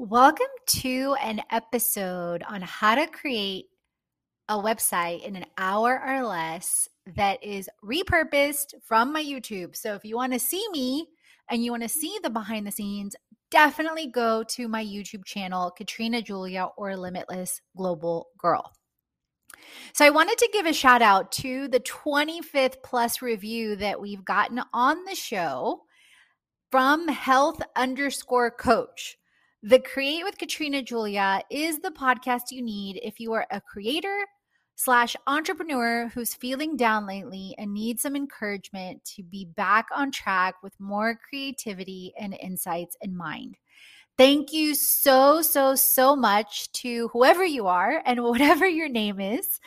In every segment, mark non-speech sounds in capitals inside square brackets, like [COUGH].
Welcome to an episode on how to create a website in an hour or less that is repurposed from my YouTube. So if you want to see me and you want to see the behind the scenes, definitely go to my YouTube channel, Katrina Julia or Limitless Global Girl. So I wanted to give a shout out to the 25th plus review that we've gotten on the show from health underscore coach. The Create with Katrina Julia is the podcast you need if you are a creator slash entrepreneur who's feeling down lately and needs some encouragement to be back on track with more creativity and insights in mind. Thank you so, so, so much to whoever you are and [LAUGHS] whatever your name is.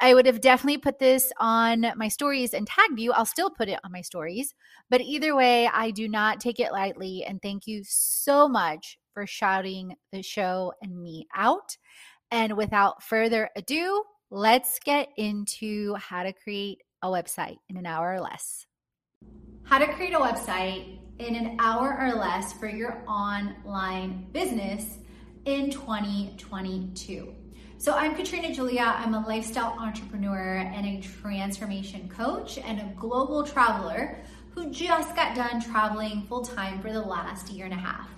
I would have definitely put this on my stories and tagged you. I'll still put it on my stories. But either way, I do not take it lightly. And thank you so much for shouting the show and me out. And without further ado, let's get into how to create a website in an hour or less. How to create a website in an hour or less for your online business in 2022. So, I'm Katrina Julia. I'm a lifestyle entrepreneur and a transformation coach and a global traveler who just got done traveling full time for the last year and a half.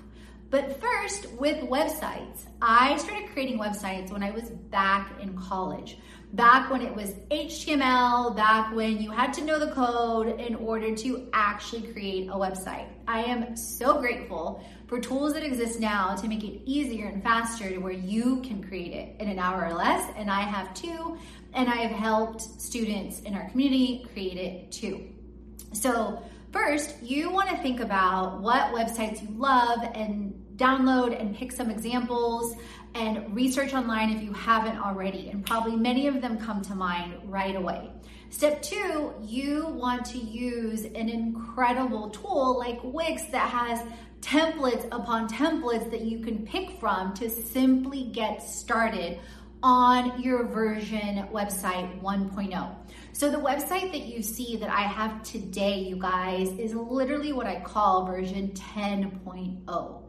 But first, with websites, I started creating websites when I was back in college. Back when it was HTML, back when you had to know the code in order to actually create a website. I am so grateful for tools that exist now to make it easier and faster to where you can create it in an hour or less. And I have too, and I have helped students in our community create it too. So, First, you want to think about what websites you love and download and pick some examples and research online if you haven't already. And probably many of them come to mind right away. Step two, you want to use an incredible tool like Wix that has templates upon templates that you can pick from to simply get started on your version website 1.0. So the website that you see that I have today, you guys, is literally what I call version 10.0.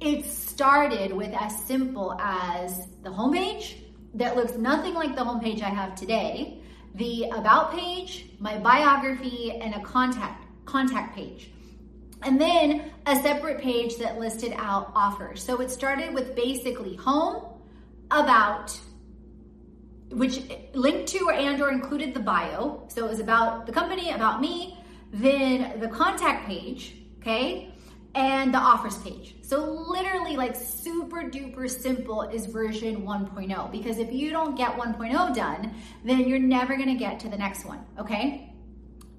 It started with as simple as the homepage that looks nothing like the homepage I have today, the about page, my biography, and a contact contact page. And then a separate page that listed out offers. So it started with basically home, about, which linked to or and or included the bio. So it was about the company, about me, then the contact page, okay? And the offers page. So literally like super duper simple is version 1.0 because if you don't get 1.0 done, then you're never going to get to the next one, okay?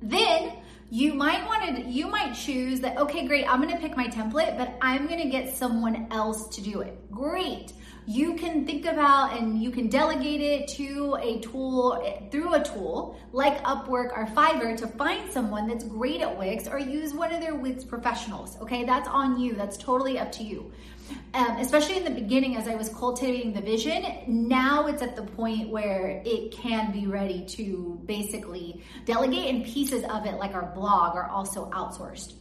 Then you might want to you might choose that okay great i'm going to pick my template but i'm going to get someone else to do it great you can think about and you can delegate it to a tool through a tool like Upwork or Fiverr to find someone that's great at Wix or use one of their Wix professionals. Okay, that's on you. That's totally up to you. Um, especially in the beginning, as I was cultivating the vision, now it's at the point where it can be ready to basically delegate, and pieces of it, like our blog, are also outsourced.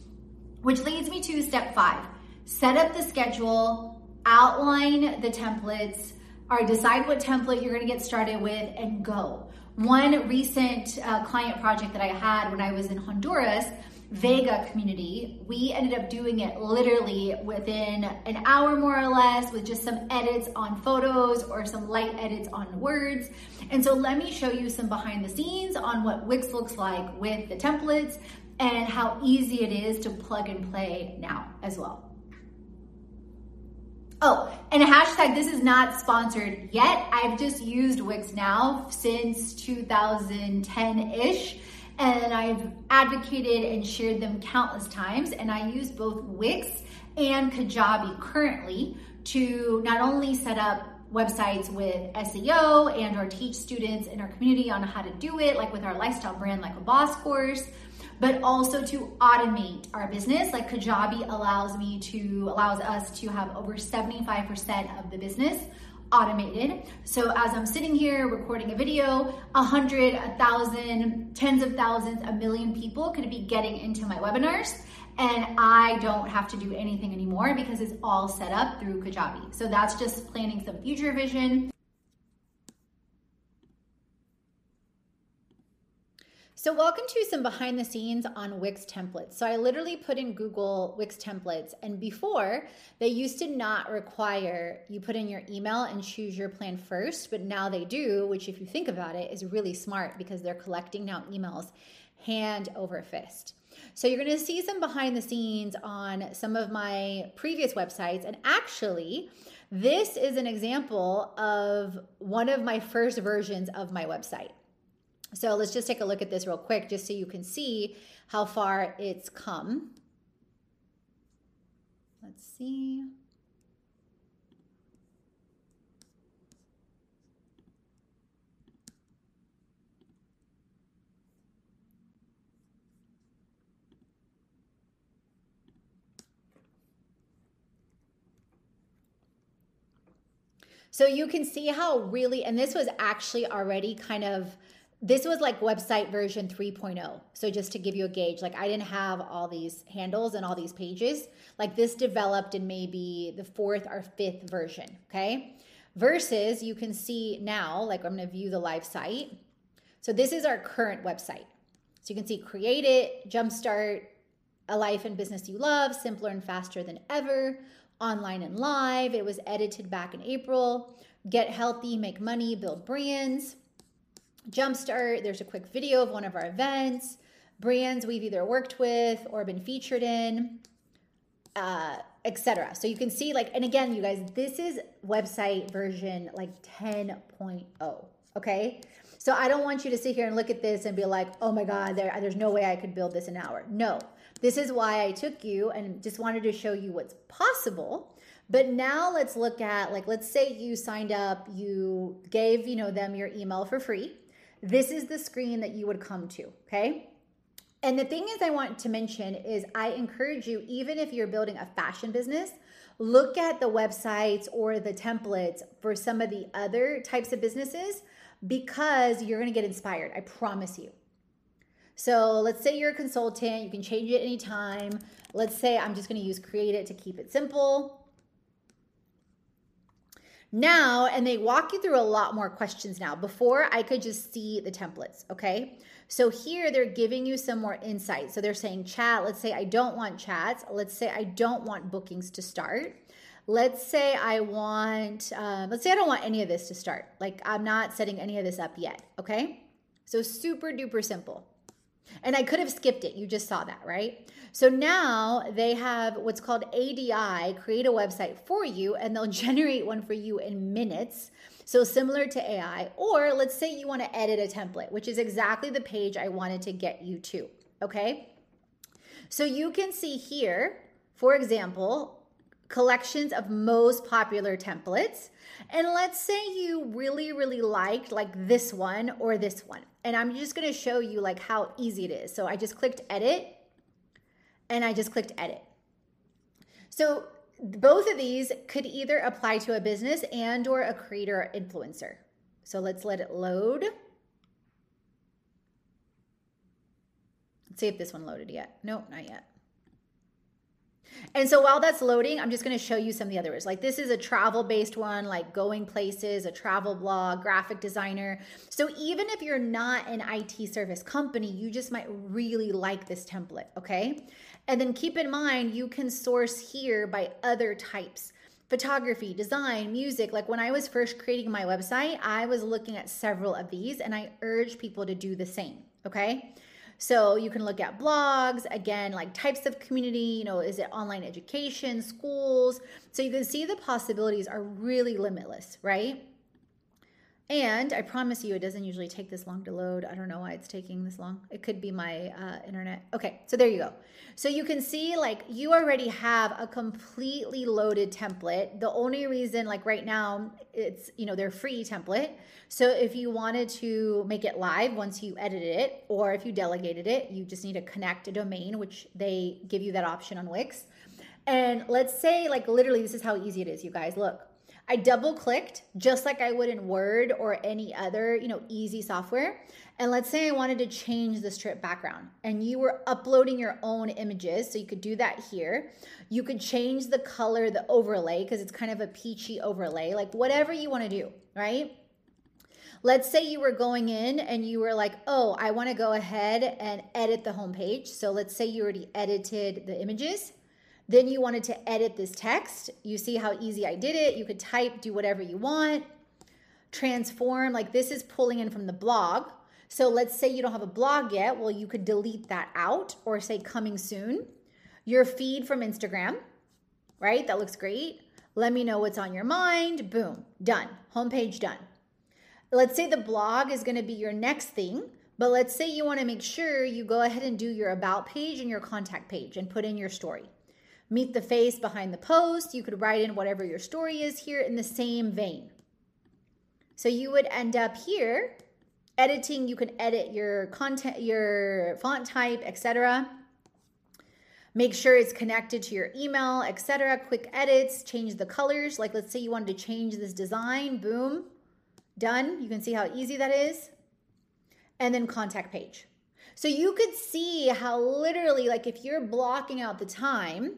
Which leads me to step five set up the schedule outline the templates or decide what template you're going to get started with and go. One recent uh, client project that I had when I was in Honduras, Vega community. We ended up doing it literally within an hour more or less with just some edits on photos or some light edits on words. And so let me show you some behind the scenes on what Wix looks like with the templates and how easy it is to plug and play now as well. Oh, and hashtag, this is not sponsored yet. I've just used Wix now since 2010-ish and I've advocated and shared them countless times. And I use both Wix and Kajabi currently to not only set up websites with SEO and or teach students in our community on how to do it, like with our lifestyle brand, like a boss course, but also to automate our business. Like Kajabi allows me to, allows us to have over 75% of the business automated. So as I'm sitting here recording a video, a hundred, a thousand, tens of thousands, a million people could be getting into my webinars and I don't have to do anything anymore because it's all set up through Kajabi. So that's just planning some future vision So welcome to some behind the scenes on Wix templates. So I literally put in Google Wix templates and before they used to not require you put in your email and choose your plan first, but now they do, which if you think about it is really smart because they're collecting now emails hand over fist. So you're going to see some behind the scenes on some of my previous websites and actually this is an example of one of my first versions of my website. So let's just take a look at this real quick just so you can see how far it's come. Let's see. So you can see how really, and this was actually already kind of this was like website version 3.0 so just to give you a gauge like i didn't have all these handles and all these pages. Like this developed in maybe the fourth or fifth version okay? Versus you can see now like i'm going to view the live site. So this is our current website. So you can see create it jumpstart a life and business you love simpler and faster than ever online and live. It was edited back in april. Get healthy make money build brands Jumpstart, there's a quick video of one of our events, brands we've either worked with or been featured in, uh, etc. So you can see like, and again, you guys, this is website version like 10.0, okay? So I don't want you to sit here and look at this and be like, oh my God, there, there's no way I could build this in an hour. No, this is why I took you and just wanted to show you what's possible. But now let's look at like, let's say you signed up, you gave, you know, them your email for free this is the screen that you would come to, okay? And the thing is, I want to mention is I encourage you, even if you're building a fashion business, look at the websites or the templates for some of the other types of businesses because you're gonna get inspired. I promise you. So let's say you're a consultant, you can change it anytime. Let's say I'm just gonna use create it to keep it simple. Now, and they walk you through a lot more questions now. Before, I could just see the templates, okay? So here they're giving you some more insight. So they're saying chat, let's say I don't want chats. Let's say I don't want bookings to start. Let's say I want, um, let's say I don't want any of this to start. Like I'm not setting any of this up yet, okay? So super duper simple. And I could have skipped it. You just saw that, right? So now they have what's called ADI, create a website for you, and they'll [LAUGHS] generate one for you in minutes. So similar to AI, or let's say you want to edit a template, which is exactly the page I wanted to get you to. Okay. So you can see here, for example, collections of most popular templates. And let's say you really, really liked like this one or this one. And I'm just gonna show you like how easy it is. So I just clicked edit and I just clicked edit. So both of these could either apply to a business and or a creator or influencer. So let's let it load. Let's see if this one loaded yet. Nope, not yet. And so while that's loading, I'm just going to show you some of the others. Like this is a travel based one, like going places, a travel blog, graphic designer. So even if you're not an IT service company, you just might really like this template, okay? And then keep in mind, you can source here by other types photography, design, music. Like when I was first creating my website, I was looking at several of these and I urge people to do the same, okay? So you can look at blogs, again, like types of community, you know, is it online education, schools? So you can see the possibilities are really limitless, right? And I promise you, it doesn't usually take this long to load. I don't know why it's taking this long. It could be my uh, internet. Okay, so there you go. So you can see like you already have a completely loaded template. The only reason like right now it's, you know, they're free template. So if you wanted to make it live once you edited it, or if you delegated it, you just need to connect a domain, which they give you that option on Wix. And let's say like literally this is how easy it is, you guys. Look, I double clicked just like I would in Word or any other, you know, easy software. And let's say I wanted to change the strip background and you were uploading your own images. So you could do that here. You could change the color, the overlay, because it's kind of a peachy overlay, like whatever you want to do, right? Let's say you were going in and you were like, oh, I want to go ahead and edit the homepage. So let's say you already edited the images then you wanted to edit this text. You see how easy I did it. You could type, do whatever you want. Transform, like this is pulling in from the blog. So let's say you don't have a blog yet. Well, you could delete that out or say coming soon. Your feed from Instagram, right? That looks great. Let me know what's on your mind. Boom, done. Homepage done. Let's say the blog is going to be your next thing. But let's say you want to make sure you go ahead and do your about page and your contact page and put in your story meet the face behind the post. You could write in whatever your story is here in the same vein. So you would end up here editing, you can edit your content, your font type, etc. Make sure it's connected to your email, etc. Quick edits, change the colors. Like let's say you wanted to change this design, boom, done. You can see how easy that is. And then contact page. So you could see how literally, like if you're blocking out the time,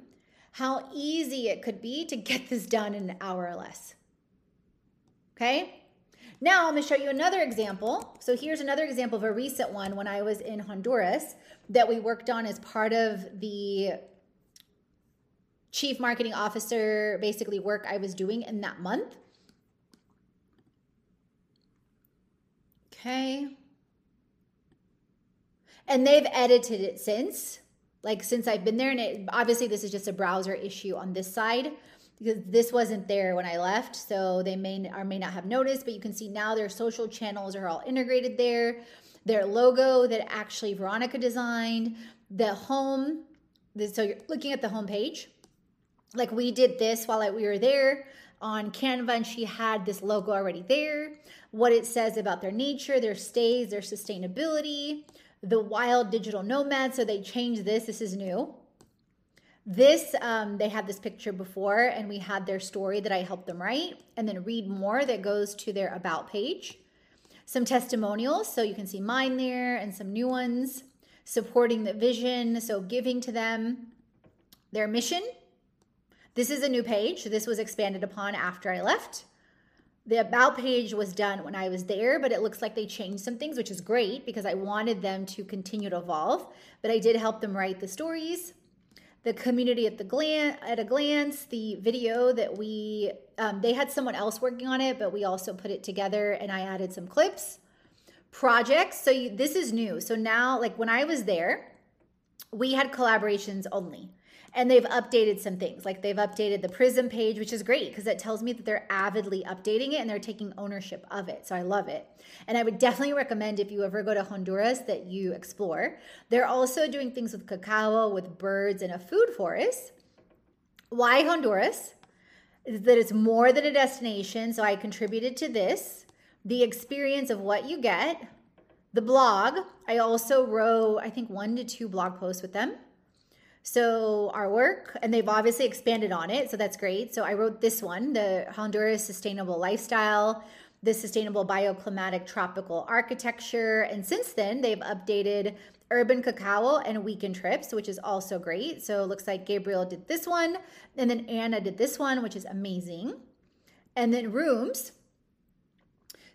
how easy it could be to get this done in an hour or less. Okay? Now I'm gonna show you another example. So here's another example of a recent one when I was in Honduras that we worked on as part of the chief marketing officer basically work I was doing in that month. Okay. And they've edited it since like since I've been there, and it, obviously this is just a browser issue on this side because this wasn't there when I left, so they may or may not have noticed. But you can see now their social channels are all integrated there. Their logo that actually Veronica designed, the home. So you're looking at the home page. Like we did this while I, we were there on Canva, and she had this logo already there. What it says about their nature, their stays, their sustainability the wild digital nomad. So they changed this. This is new. This, um, they had this picture before, and we had their story that I helped them write, and then read more that goes to their about page. Some testimonials, so you can see mine there, and some new ones. Supporting the vision, so giving to them. Their mission. This is a new page. This was expanded upon after I left. The about page was done when I was there, but it looks like they changed some things, which is great because I wanted them to continue to evolve. But I did help them write the stories, the community at the glance, at a glance, the video that we um, they had someone else working on it, but we also put it together and I added some clips. Projects. So you, this is new. So now, like when I was there, we had collaborations only and they've updated some things like they've updated the prism page which is great because it tells me that they're avidly updating it and they're taking ownership of it so i love it. And i would definitely recommend if you ever go to honduras that you explore. They're also doing things with cacao with birds and a food forest. Why honduras? Is that it's more than a destination so i contributed to this. The experience of what you get. The blog. I also wrote i think one to two blog posts with them so our work, and they've obviously expanded on it, so that's great. So I wrote this one, the Honduras Sustainable Lifestyle, the Sustainable Bioclimatic Tropical Architecture, and since then they've updated urban cacao and weekend trips, which is also great. So it looks like Gabriel did this one, and then Anna did this one, which is amazing. And then rooms.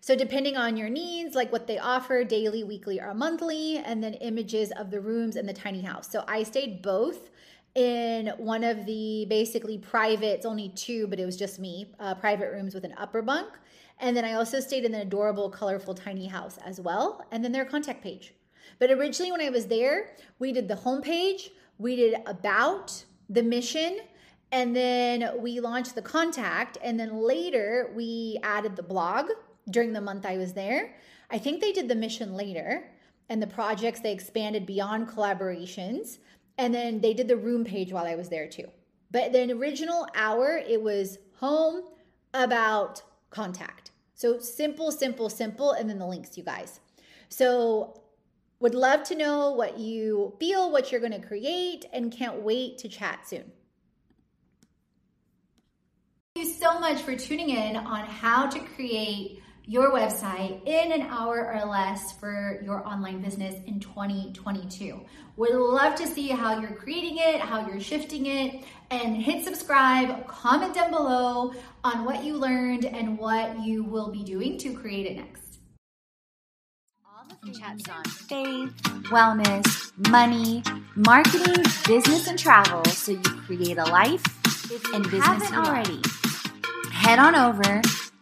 So depending on your needs, like what they offer daily, weekly, or monthly, and then images of the rooms and the tiny house. So I stayed both in one of the basically private, it's only two, but it was just me, uh, private rooms with an upper bunk. And then I also stayed in an adorable, colorful tiny house as well. And then their contact page. But originally, when I was there, we did the homepage, we did about the mission, and then we launched the contact. And then later, we added the blog during the month I was there. I think they did the mission later and the projects they expanded beyond collaborations. And then they did the room page while I was there too. But the original hour, it was home, about, contact. So simple, simple, simple, and then the links, you guys. So would love to know what you feel, what you're going to create, and can't wait to chat soon. Thank you so much for tuning in on how to create your website in an hour or less for your online business in 2022. Would love to see how you're creating it, how you're shifting it, and hit subscribe, comment down below on what you learned and what you will be doing to create it next. And chats on faith, wellness, money, marketing, business, and travel so you create a life and business already. Head on over